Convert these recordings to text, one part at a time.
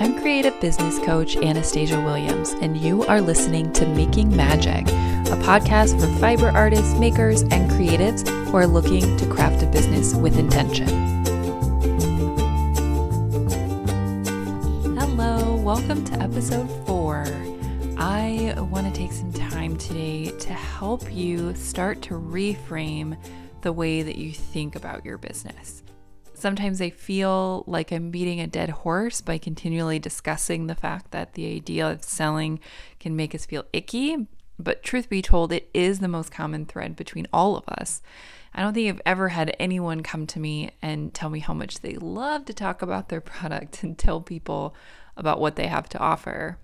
I'm creative business coach Anastasia Williams, and you are listening to Making Magic, a podcast for fiber artists, makers, and creatives who are looking to craft a business with intention. Hello, welcome to episode four. I want to take some time today to help you start to reframe the way that you think about your business. Sometimes I feel like I'm beating a dead horse by continually discussing the fact that the idea of selling can make us feel icky. But truth be told, it is the most common thread between all of us. I don't think I've ever had anyone come to me and tell me how much they love to talk about their product and tell people about what they have to offer.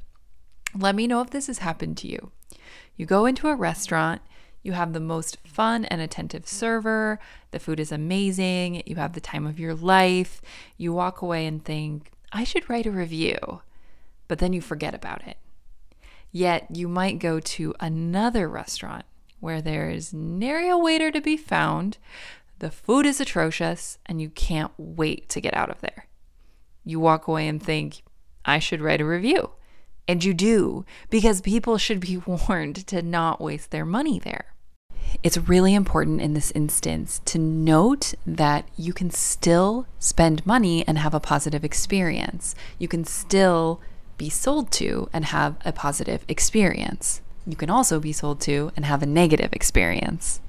Let me know if this has happened to you. You go into a restaurant you have the most fun and attentive server. The food is amazing. You have the time of your life. You walk away and think, I should write a review. But then you forget about it. Yet you might go to another restaurant where there is nary a waiter to be found, the food is atrocious, and you can't wait to get out of there. You walk away and think, I should write a review. And you do, because people should be warned to not waste their money there. It's really important in this instance to note that you can still spend money and have a positive experience. You can still be sold to and have a positive experience. You can also be sold to and have a negative experience.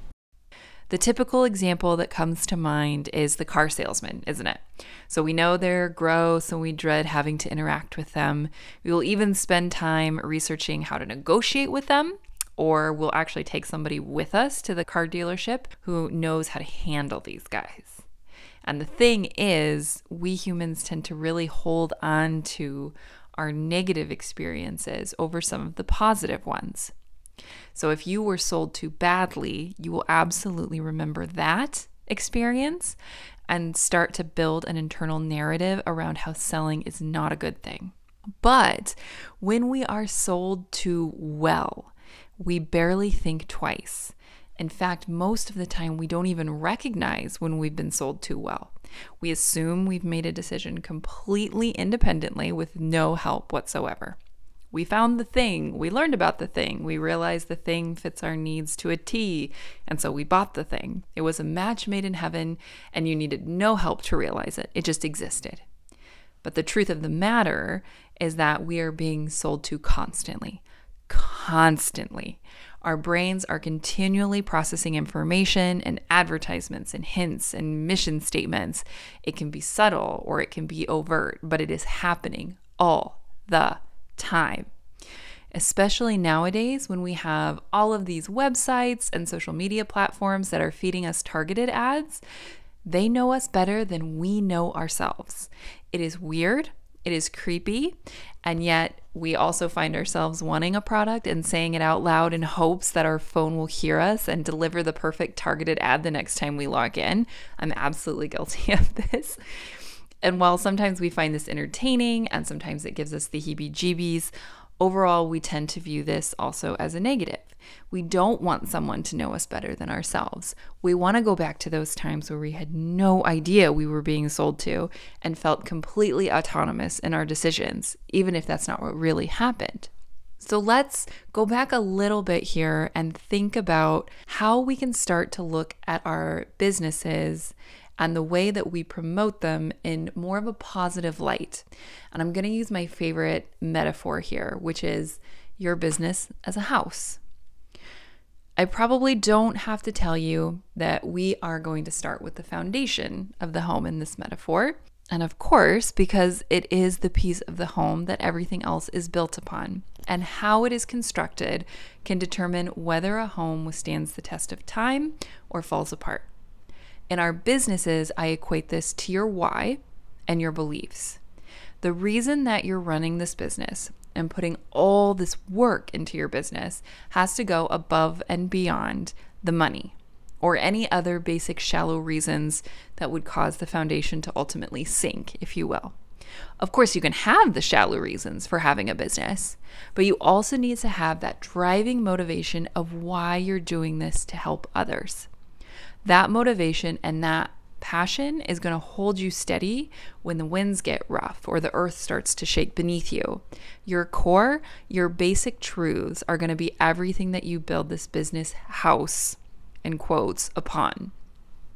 The typical example that comes to mind is the car salesman, isn't it? So we know they're gross and we dread having to interact with them. We will even spend time researching how to negotiate with them or we'll actually take somebody with us to the car dealership who knows how to handle these guys. And the thing is, we humans tend to really hold on to our negative experiences over some of the positive ones. So if you were sold to badly, you will absolutely remember that experience and start to build an internal narrative around how selling is not a good thing. But when we are sold to well, we barely think twice. In fact, most of the time, we don't even recognize when we've been sold to well. We assume we've made a decision completely independently with no help whatsoever. We found the thing, we learned about the thing, we realized the thing fits our needs to a T, and so we bought the thing. It was a match made in heaven, and you needed no help to realize it, it just existed. But the truth of the matter is that we are being sold to constantly constantly. Our brains are continually processing information and advertisements and hints and mission statements. It can be subtle or it can be overt, but it is happening all the time. Especially nowadays when we have all of these websites and social media platforms that are feeding us targeted ads, they know us better than we know ourselves. It is weird, it is creepy, and yet we also find ourselves wanting a product and saying it out loud in hopes that our phone will hear us and deliver the perfect targeted ad the next time we log in. I'm absolutely guilty of this. And while sometimes we find this entertaining and sometimes it gives us the heebie jeebies, overall we tend to view this also as a negative. We don't want someone to know us better than ourselves. We want to go back to those times where we had no idea we were being sold to and felt completely autonomous in our decisions, even if that's not what really happened. So let's go back a little bit here and think about how we can start to look at our businesses and the way that we promote them in more of a positive light. And I'm going to use my favorite metaphor here, which is your business as a house. I probably don't have to tell you that we are going to start with the foundation of the home in this metaphor. And of course, because it is the piece of the home that everything else is built upon. And how it is constructed can determine whether a home withstands the test of time or falls apart. In our businesses, I equate this to your why and your beliefs. The reason that you're running this business and putting all this work into your business has to go above and beyond the money or any other basic shallow reasons that would cause the foundation to ultimately sink, if you will. Of course, you can have the shallow reasons for having a business, but you also need to have that driving motivation of why you're doing this to help others. That motivation and that Passion is going to hold you steady when the winds get rough or the earth starts to shake beneath you. Your core, your basic truths are going to be everything that you build this business house, in quotes, upon.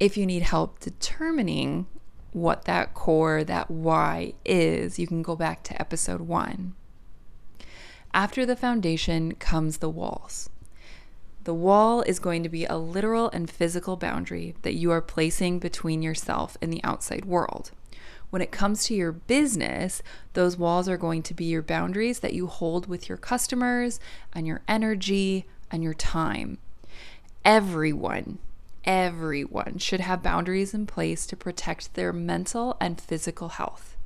If you need help determining what that core, that why is, you can go back to episode one. After the foundation comes the walls. The wall is going to be a literal and physical boundary that you are placing between yourself and the outside world. When it comes to your business, those walls are going to be your boundaries that you hold with your customers and your energy and your time. Everyone, everyone should have boundaries in place to protect their mental and physical health.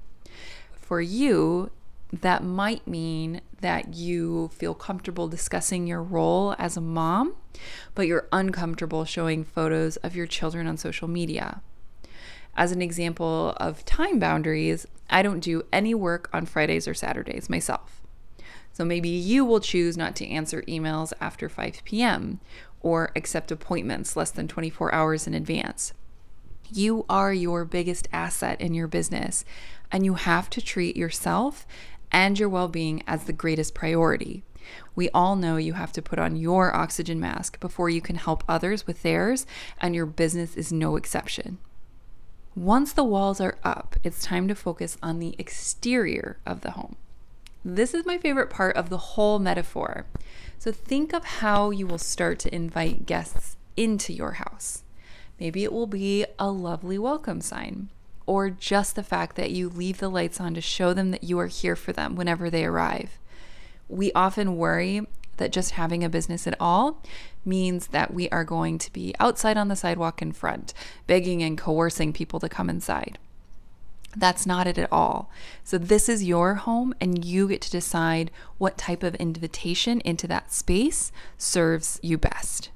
For you, that might mean that you feel comfortable discussing your role as a mom, but you're uncomfortable showing photos of your children on social media. As an example of time boundaries, I don't do any work on Fridays or Saturdays myself. So maybe you will choose not to answer emails after 5 p.m. or accept appointments less than 24 hours in advance. You are your biggest asset in your business, and you have to treat yourself and your well being as the greatest priority. We all know you have to put on your oxygen mask before you can help others with theirs, and your business is no exception. Once the walls are up, it's time to focus on the exterior of the home. This is my favorite part of the whole metaphor. So think of how you will start to invite guests into your house. Maybe it will be a lovely welcome sign or just the fact that you leave the lights on to show them that you are here for them whenever they arrive. We often worry that just having a business at all means that we are going to be outside on the sidewalk in front, begging and coercing people to come inside. That's not it at all. So, this is your home, and you get to decide what type of invitation into that space serves you best.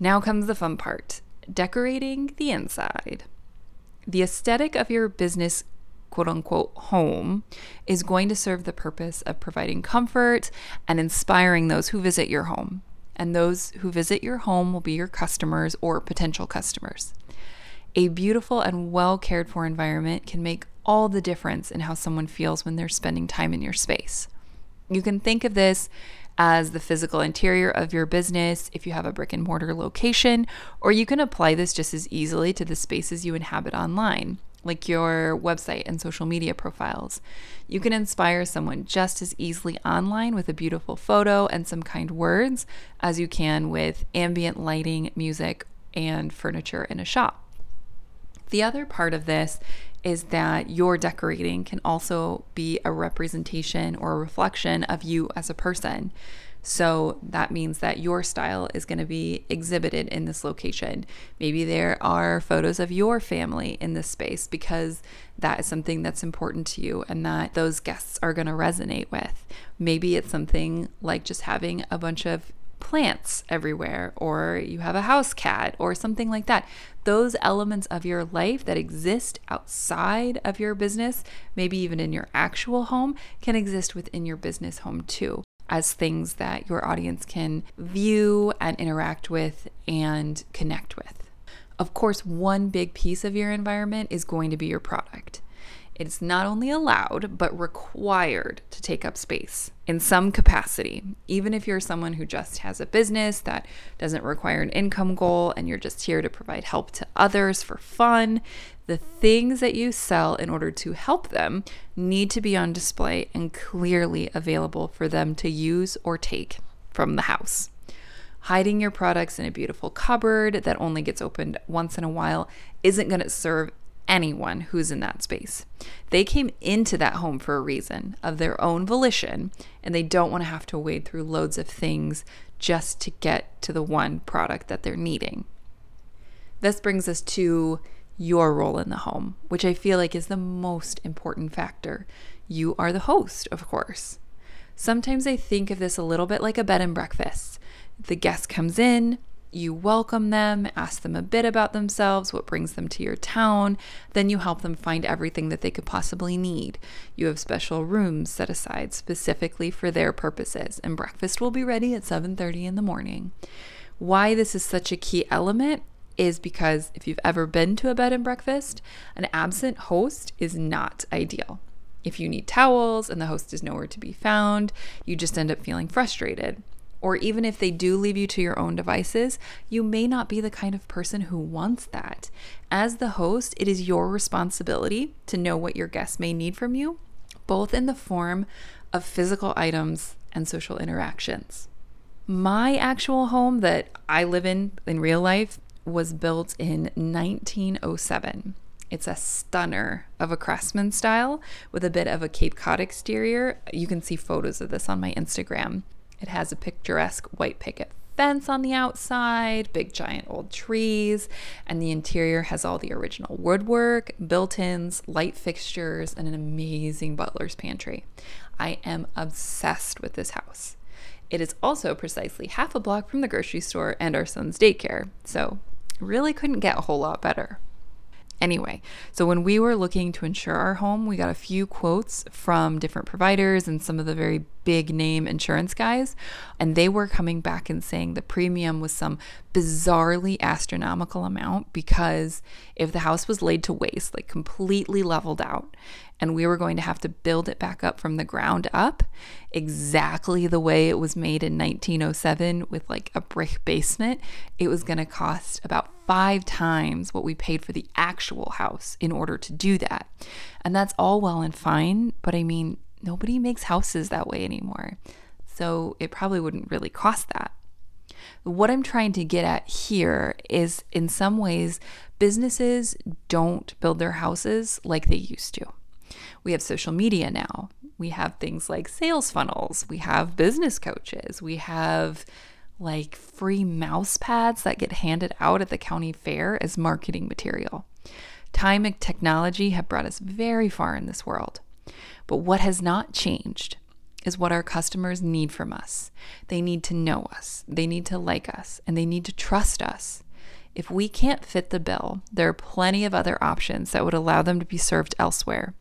Now comes the fun part decorating the inside the aesthetic of your business quote unquote home is going to serve the purpose of providing comfort and inspiring those who visit your home. And those who visit your home will be your customers or potential customers. A beautiful and well cared for environment can make all the difference in how someone feels when they're spending time in your space. You can think of this as the physical interior of your business if you have a brick and mortar location, or you can apply this just as easily to the spaces you inhabit online, like your website and social media profiles. You can inspire someone just as easily online with a beautiful photo and some kind words as you can with ambient lighting, music, and furniture in a shop. The other part of this is that your decorating can also be a representation or a reflection of you as a person. So that means that your style is going to be exhibited in this location. Maybe there are photos of your family in this space because that is something that's important to you and that those guests are going to resonate with. Maybe it's something like just having a bunch of plants everywhere, or you have a house cat, or something like that. Those elements of your life that exist outside of your business, maybe even in your actual home, can exist within your business home too, as things that your audience can view and interact with and connect with. Of course, one big piece of your environment is going to be your product. It's not only allowed, but required to take up space in some capacity. Even if you're someone who just has a business that doesn't require an income goal and you're just here to provide help to others for fun, the things that you sell in order to help them need to be on display and clearly available for them to use or take from the house. Hiding your products in a beautiful cupboard that only gets opened once in a while isn't going to serve anyone who's in that space. They came into that home for a reason of their own volition, and they don't want to have to wade through loads of things just to get to the one product that they're needing. This brings us to your role in the home, which I feel like is the most important factor. You are the host, of course. Sometimes I think of this a little bit like a bed and breakfast. The guest comes in, you welcome them, ask them a bit about themselves, what brings them to your town, then you help them find everything that they could possibly need. You have special rooms set aside specifically for their purposes, and breakfast will be ready at 7:30 in the morning. Why this is such a key element is because if you've ever been to a bed and breakfast, an absent host is not ideal. If you need towels and the host is nowhere to be found, you just end up feeling frustrated. Or even if they do leave you to your own devices, you may not be the kind of person who wants that. As the host, it is your responsibility to know what your guests may need from you, both in the form of physical items and social interactions. My actual home that I live in in real life was built in 1907. It's a stunner of a craftsman style with a bit of a Cape Cod exterior. You can see photos of this on my Instagram. It has a picturesque white picket fence on the outside, big giant old trees, and the interior has all the original woodwork, built ins, light fixtures, and an amazing butler's pantry. I am obsessed with this house. It is also precisely half a block from the grocery store and our son's daycare, so really couldn't get a whole lot better. Anyway, so when we were looking to insure our home, we got a few quotes from different providers and some of the very big name insurance guys, and they were coming back and saying the premium was some bizarrely astronomical amount because if the house was laid to waste, like completely leveled out, and we were going to have to build it back up from the ground up exactly the way it was made in 1907 with like a brick basement, it was going to cost about five times what we paid for the actual house in order to do that. And that's all well and fine, but I mean, nobody makes houses that way anymore. So it probably wouldn't really cost that. What I'm trying to get at here is in some ways, businesses don't build their houses like they used to. We have social media now. We have things like sales funnels. We have business coaches. We have like free mouse pads that get handed out at the county fair as marketing material. Time and technology have brought us very far in this world. But what has not changed is what our customers need from us. They need to know us, they need to like us, and they need to trust us. If we can't fit the bill, there are plenty of other options that would allow them to be served elsewhere.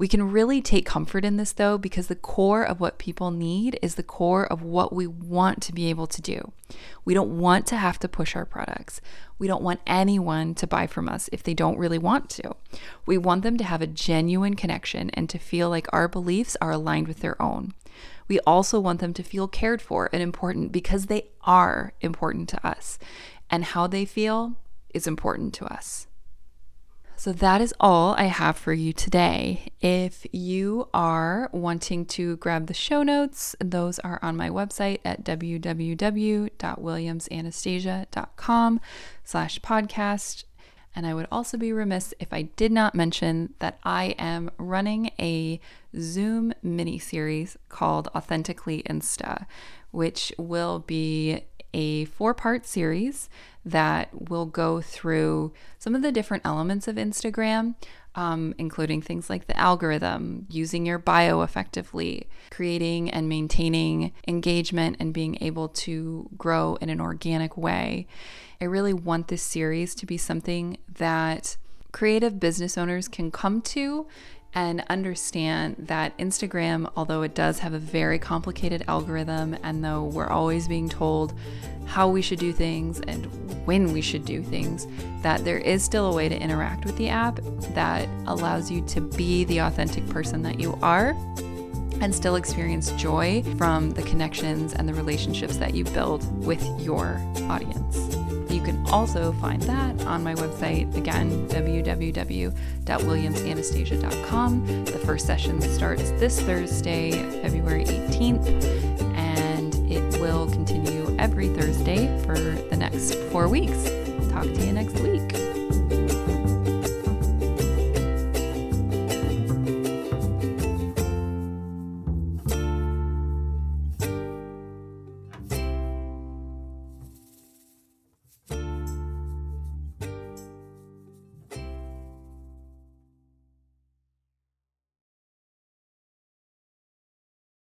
We can really take comfort in this though, because the core of what people need is the core of what we want to be able to do. We don't want to have to push our products. We don't want anyone to buy from us if they don't really want to. We want them to have a genuine connection and to feel like our beliefs are aligned with their own. We also want them to feel cared for and important because they are important to us and how they feel is important to us. So, that is all I have for you today. If you are wanting to grab the show notes, those are on my website at www.williamsanastasia.com slash podcast. And I would also be remiss if I did not mention that I am running a Zoom mini series called Authentically Insta, which will be a four part series that will go through some of the different elements of Instagram, um, including things like the algorithm, using your bio effectively, creating and maintaining engagement, and being able to grow in an organic way. I really want this series to be something that creative business owners can come to and understand that Instagram, although it does have a very complicated algorithm, and though we're always being told how we should do things and when we should do things, that there is still a way to interact with the app that allows you to be the authentic person that you are and still experience joy from the connections and the relationships that you build with your audience. You can also find that on my website, again, www.williamsanastasia.com. The first session starts this Thursday, February 18th, and it will continue every Thursday for the next four weeks. Talk to you next week.